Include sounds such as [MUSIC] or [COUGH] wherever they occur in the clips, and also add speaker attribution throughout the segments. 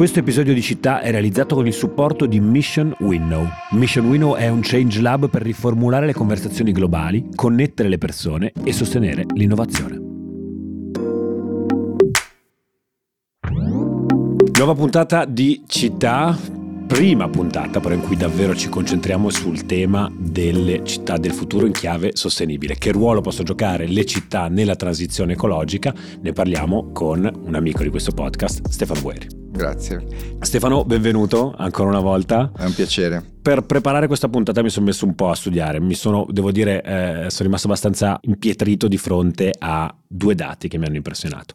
Speaker 1: Questo episodio di Città è realizzato con il supporto di Mission Winnow. Mission Winnow è un change lab per riformulare le conversazioni globali, connettere le persone e sostenere l'innovazione. Nuova puntata di Città, prima puntata però in cui davvero ci concentriamo sul tema delle città del futuro in chiave sostenibile. Che ruolo possono giocare le città nella transizione ecologica? Ne parliamo con un amico di questo podcast, Stefano Guerri.
Speaker 2: Grazie.
Speaker 1: Stefano, benvenuto ancora una volta.
Speaker 2: È un piacere.
Speaker 1: Per preparare questa puntata mi sono messo un po' a studiare, mi sono, devo dire, eh, sono rimasto abbastanza impietrito di fronte a due dati che mi hanno impressionato.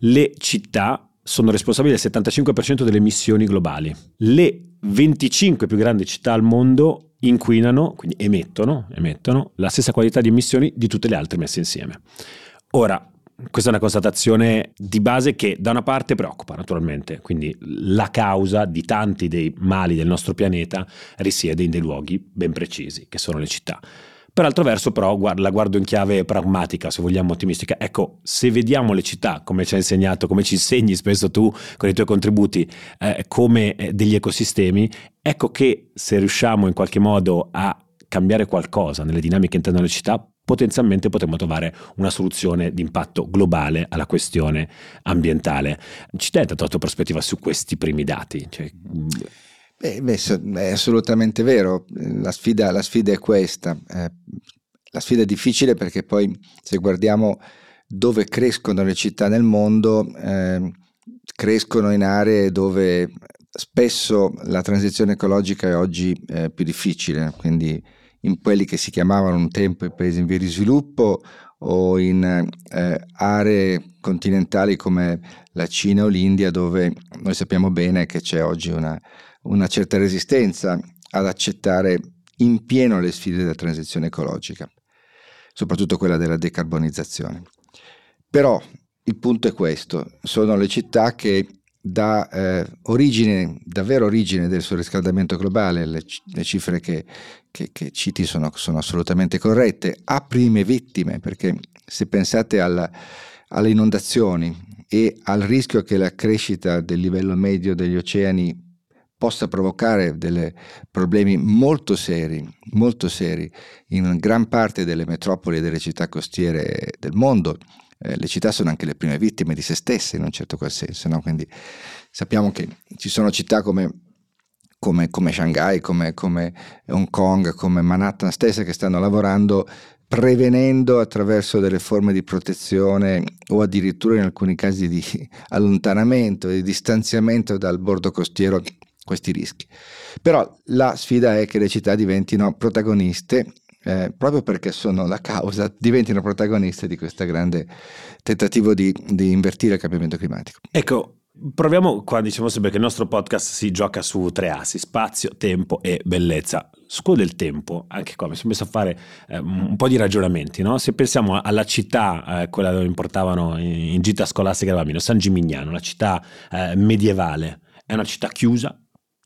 Speaker 1: Le città sono responsabili del 75% delle emissioni globali. Le 25 più grandi città al mondo inquinano, quindi emettono, emettono la stessa qualità di emissioni di tutte le altre messe insieme. Ora, questa è una constatazione di base che da una parte preoccupa naturalmente, quindi la causa di tanti dei mali del nostro pianeta risiede in dei luoghi ben precisi, che sono le città. Per altro verso però la guardo in chiave pragmatica, se vogliamo ottimistica. Ecco, se vediamo le città, come ci hai insegnato, come ci insegni spesso tu con i tuoi contributi, eh, come eh, degli ecosistemi, ecco che se riusciamo in qualche modo a cambiare qualcosa nelle dinamiche interne delle città, potenzialmente potremmo trovare una soluzione di impatto globale alla questione ambientale. Ci dai la tua prospettiva su questi primi dati? Cioè,
Speaker 2: Beh, beh, è assolutamente vero, la sfida, la sfida è questa. Eh, la sfida è difficile perché poi se guardiamo dove crescono le città nel mondo, eh, crescono in aree dove spesso la transizione ecologica è oggi eh, più difficile, quindi in quelli che si chiamavano un tempo i paesi in via di sviluppo o in eh, aree continentali come la Cina o l'India dove noi sappiamo bene che c'è oggi una una certa resistenza ad accettare in pieno le sfide della transizione ecologica, soprattutto quella della decarbonizzazione. Però il punto è questo, sono le città che da eh, origine, davvero origine del surriscaldamento globale, le, le cifre che, che, che citi sono, sono, assolutamente corrette, a prime vittime, perché se pensate alla, alle inondazioni e al rischio che la crescita del livello medio degli oceani possa provocare dei problemi molto seri, molto seri in gran parte delle metropoli e delle città costiere del mondo. Eh, le città sono anche le prime vittime di se stesse in un certo qual senso, no? quindi sappiamo che ci sono città come, come, come Shanghai, come, come Hong Kong, come Manhattan stessa che stanno lavorando prevenendo attraverso delle forme di protezione o addirittura in alcuni casi di [LAUGHS] allontanamento, di distanziamento dal bordo costiero questi rischi. Però la sfida è che le città diventino protagoniste eh, proprio perché sono la causa, diventino protagoniste di questo grande tentativo di, di, invertire il cambiamento climatico.
Speaker 1: Ecco, proviamo qua, diciamo sempre che il nostro podcast si gioca su tre assi, spazio, tempo e bellezza. Quello del tempo, anche qua mi sono messo a fare eh, un po' di ragionamenti, no? Se pensiamo alla città, eh, quella dove mi portavano in, in gita scolastica da bambino, San Gimignano, una città eh, medievale, è una città chiusa,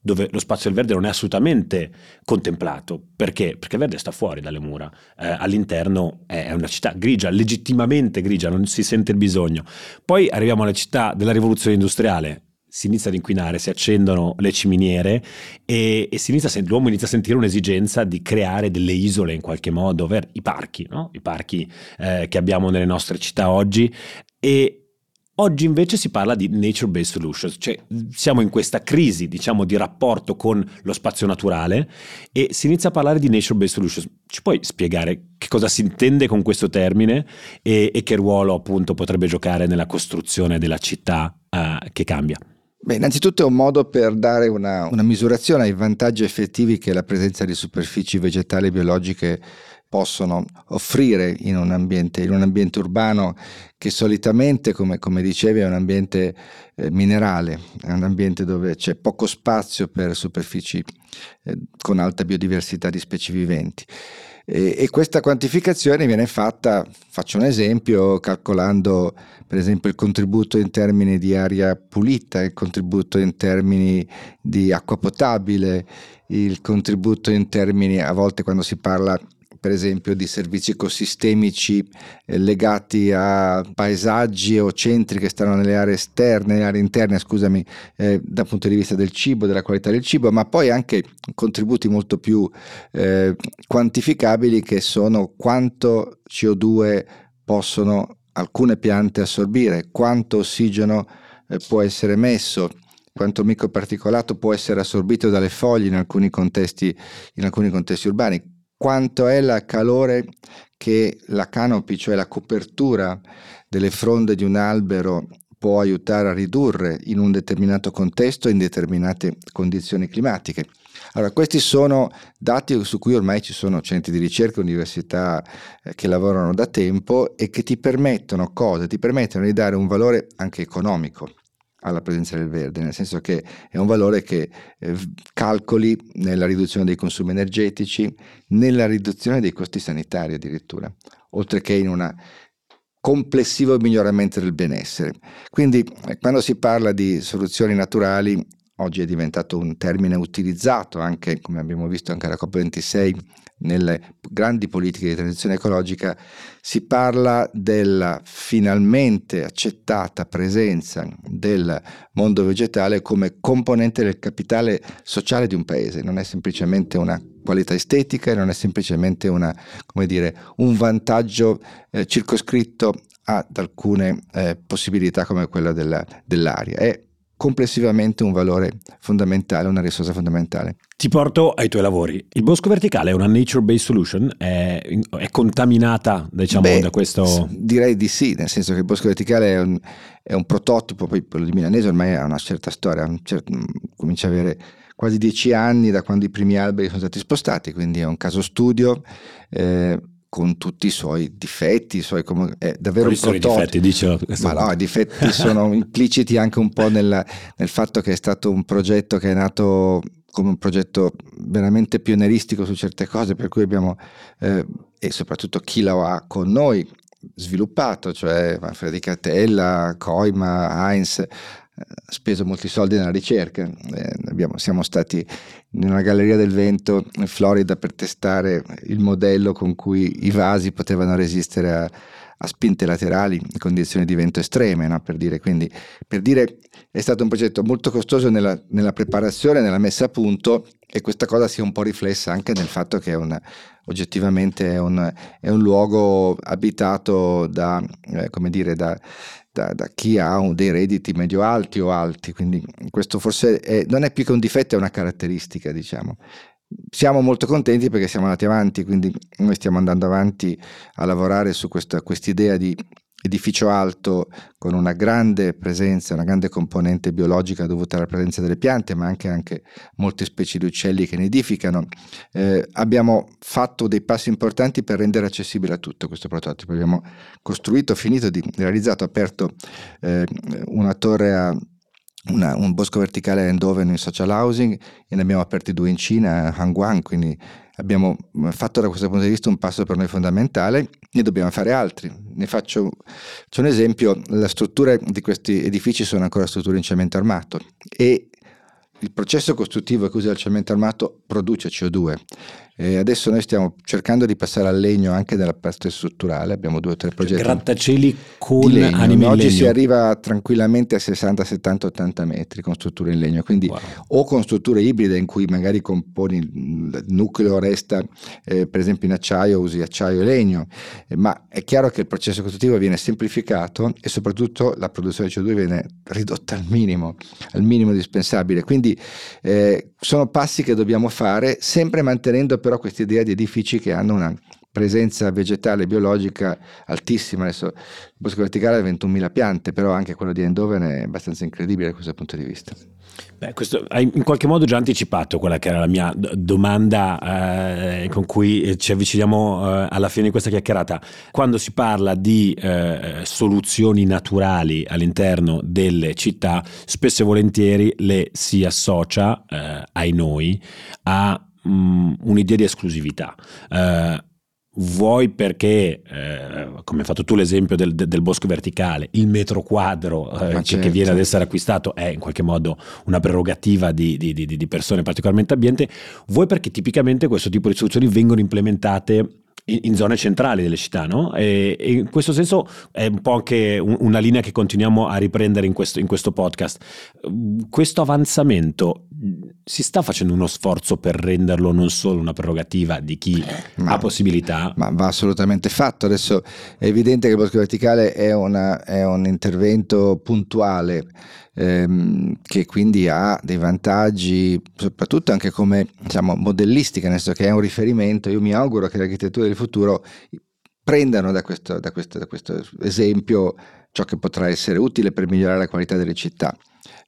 Speaker 1: dove lo spazio del verde non è assolutamente contemplato. Perché? Perché il verde sta fuori dalle mura, eh, all'interno è una città grigia, legittimamente grigia, non si sente il bisogno. Poi arriviamo alla città della rivoluzione industriale, si inizia ad inquinare, si accendono le ciminiere e, e inizia, l'uomo inizia a sentire un'esigenza di creare delle isole in qualche modo, i parchi, no? i parchi eh, che abbiamo nelle nostre città oggi. E, Oggi invece si parla di nature-based solutions, cioè siamo in questa crisi diciamo di rapporto con lo spazio naturale e si inizia a parlare di nature-based solutions. Ci puoi spiegare che cosa si intende con questo termine e, e che ruolo appunto potrebbe giocare nella costruzione della città uh, che cambia?
Speaker 2: Beh, innanzitutto è un modo per dare una, una misurazione ai vantaggi effettivi che la presenza di superfici vegetali e biologiche possono offrire in un ambiente, in un ambiente urbano che solitamente, come, come, dicevi, è un ambiente eh, minerale, è un ambiente dove c'è poco spazio per superfici eh, con alta biodiversità di specie viventi. E, e, questa quantificazione viene fatta, faccio un esempio, calcolando per esempio il contributo in termini di aria pulita, il contributo in termini di acqua potabile, il contributo in termini, a volte quando si parla per esempio di servizi ecosistemici eh, legati a paesaggi o centri che stanno nelle aree esterne, nelle aree interne, scusami, eh, dal punto di vista del cibo, della qualità del cibo, ma poi anche contributi molto più eh, quantificabili che sono quanto CO2 possono alcune piante assorbire, quanto ossigeno eh, può essere emesso, quanto microparticolato può essere assorbito dalle foglie in alcuni contesti, in alcuni contesti urbani, quanto è il calore che la canopy, cioè la copertura delle fronde di un albero, può aiutare a ridurre in un determinato contesto, in determinate condizioni climatiche. Allora, questi sono dati su cui ormai ci sono centri di ricerca, università eh, che lavorano da tempo e che ti permettono cosa? Ti permettono di dare un valore anche economico alla presenza del verde, nel senso che è un valore che eh, calcoli nella riduzione dei consumi energetici, nella riduzione dei costi sanitari addirittura, oltre che in un complessivo miglioramento del benessere. Quindi eh, quando si parla di soluzioni naturali oggi è diventato un termine utilizzato anche, come abbiamo visto anche alla COP26, nelle grandi politiche di transizione ecologica, si parla della finalmente accettata presenza del mondo vegetale come componente del capitale sociale di un paese, non è semplicemente una qualità estetica non è semplicemente una, dire, un vantaggio eh, circoscritto ad alcune eh, possibilità come quella della, dell'aria. È complessivamente un valore fondamentale, una risorsa fondamentale.
Speaker 1: Ti porto ai tuoi lavori. Il bosco verticale è una nature-based solution? È, è contaminata, diciamo, Beh, da questo?
Speaker 2: Direi di sì, nel senso che il bosco verticale è un, è un prototipo, poi quello di Milanese ormai ha una certa storia, un certo, comincia a avere quasi dieci anni da quando i primi alberi sono stati spostati, quindi è un caso studio. Eh, con tutti i suoi difetti, i suoi è davvero
Speaker 1: Quali
Speaker 2: un prototipo.
Speaker 1: difetti, dicelo.
Speaker 2: Ma no, i difetti sono [LAUGHS] impliciti anche un po' nel, nel fatto che è stato un progetto che è nato come un progetto veramente pionieristico su certe cose, per cui abbiamo, eh, e soprattutto chi lo ha con noi, sviluppato, cioè Manfredi Catella, Coima, Heinz, speso molti soldi nella ricerca. Eh, abbiamo, siamo stati in una galleria del vento in Florida per testare il modello con cui i vasi potevano resistere a, a spinte laterali in condizioni di vento estreme, no? per, dire, quindi, per dire è stato un progetto molto costoso nella, nella, preparazione, nella messa a punto e questa cosa si è un po' riflessa anche nel fatto che è una, oggettivamente è un, è un, luogo abitato da, eh, come dire, da, da, da, chi ha un, dei redditi medio alti o alti, quindi questo forse è, non è più che un difetto, è una caratteristica, diciamo. Siamo molto contenti perché siamo andati avanti, quindi noi stiamo andando avanti a lavorare su questa idea di edificio alto con una grande presenza, una grande componente biologica dovuta alla presenza delle piante, ma anche, anche molte specie di uccelli che nidificano. Eh, abbiamo fatto dei passi importanti per rendere accessibile a tutto questo prototipo. Abbiamo costruito, finito di realizzato, aperto eh, una torre a una, un bosco verticale a Eindhoven in social housing e ne abbiamo aperti due in Cina, a Hangguang, quindi abbiamo fatto da questo punto di vista un passo per noi fondamentale ne dobbiamo fare altri. Ne faccio, faccio un esempio, le strutture di questi edifici sono ancora strutture in cemento armato e il processo costruttivo che usa il cemento armato produce CO2 e adesso noi stiamo cercando di passare al legno anche nella parte strutturale, abbiamo due o tre cioè, progetti.
Speaker 1: Grattacieli con legno.
Speaker 2: anime Oggi legno. si arriva tranquillamente a 60, 70, 80 metri con strutture in legno, quindi wow. o con strutture ibride in cui magari componi il nucleo resta eh, per esempio in acciaio, usi acciaio e legno, eh, ma è chiaro che il processo costruttivo viene semplificato e soprattutto la produzione di CO2 viene ridotta al minimo, al minimo indispensabile. Quindi eh, sono passi che dobbiamo fare sempre mantenendo però però questa idea di edifici che hanno una presenza vegetale biologica altissima. Adesso il bosco verticale ha 21.000 piante, però anche quello di Eindhoven è abbastanza incredibile da questo punto di vista.
Speaker 1: Beh, questo hai in qualche modo già anticipato quella che era la mia domanda eh, con cui ci avviciniamo eh, alla fine di questa chiacchierata. Quando si parla di eh, soluzioni naturali all'interno delle città, spesso e volentieri le si associa eh, ai noi a mh, mm, un'idea di esclusività. Uh, vuoi perché, eh, come hai fatto tu l'esempio del, del, bosco verticale, il metro quadro eh, che, certo. che, viene ad essere acquistato è in qualche modo una prerogativa di, di, di, di persone particolarmente ambiente, vuoi perché tipicamente questo tipo di soluzioni vengono implementate in, zone centrali delle città, no? E, e, in questo senso è un po' anche un, una linea che continuiamo a riprendere in questo, in questo podcast. Questo avanzamento si sta facendo uno sforzo per renderlo non solo una prerogativa di chi ma, ha possibilità.
Speaker 2: Ma va assolutamente fatto. Adesso è evidente che il bosco verticale è, una, è un intervento puntuale ehm, che quindi ha dei vantaggi, soprattutto anche come diciamo, modellistica, nel senso che è un riferimento. Io mi auguro che le architetture del futuro prendano da questo, da questo, da questo esempio ciò che potrà essere utile per migliorare la qualità delle città.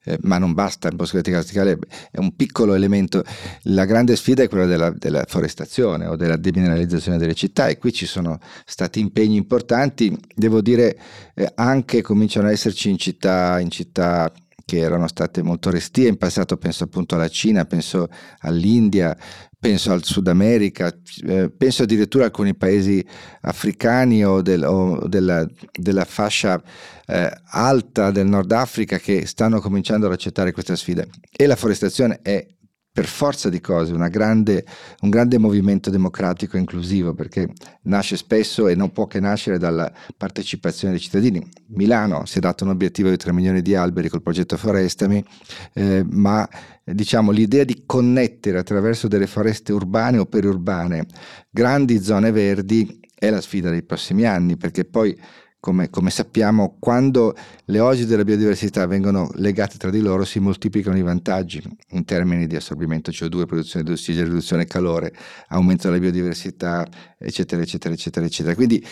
Speaker 2: Eh, ma non basta, il bosco verticale è un piccolo elemento. La grande sfida è quella della, della, forestazione o della demineralizzazione delle città e qui ci sono stati impegni importanti, devo dire eh, anche cominciano ad esserci in città, in città che erano state molto restie in passato, penso appunto alla Cina, penso all'India, penso al Sud America, eh, penso addirittura a alcuni paesi africani o, del, o della, della, fascia eh, alta del Nord Africa che stanno cominciando ad accettare questa sfida. E la forestazione è per forza di cose grande, un grande movimento democratico inclusivo perché nasce spesso e non può che nascere dalla partecipazione dei cittadini. Milano si è dato un obiettivo di 3 milioni di alberi col progetto Forestami, eh, ma diciamo l'idea di connettere attraverso delle foreste urbane o periurbane grandi zone verdi è la sfida dei prossimi anni perché poi come, come, sappiamo, quando le osi della biodiversità vengono legate tra di loro si moltiplicano i vantaggi in termini di assorbimento CO2, produzione di ossigeno, riduzione calore, aumento della biodiversità, eccetera, eccetera, eccetera, eccetera. Quindi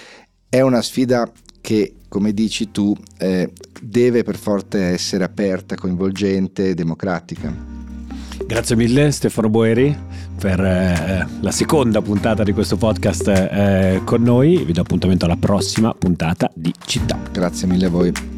Speaker 2: è una sfida che, come dici tu, eh, deve per forza essere aperta, coinvolgente, democratica.
Speaker 1: Grazie mille Stefano Boeri per eh, la seconda puntata di questo podcast eh, con noi. Vi do appuntamento alla prossima puntata di Città.
Speaker 2: Grazie mille a voi.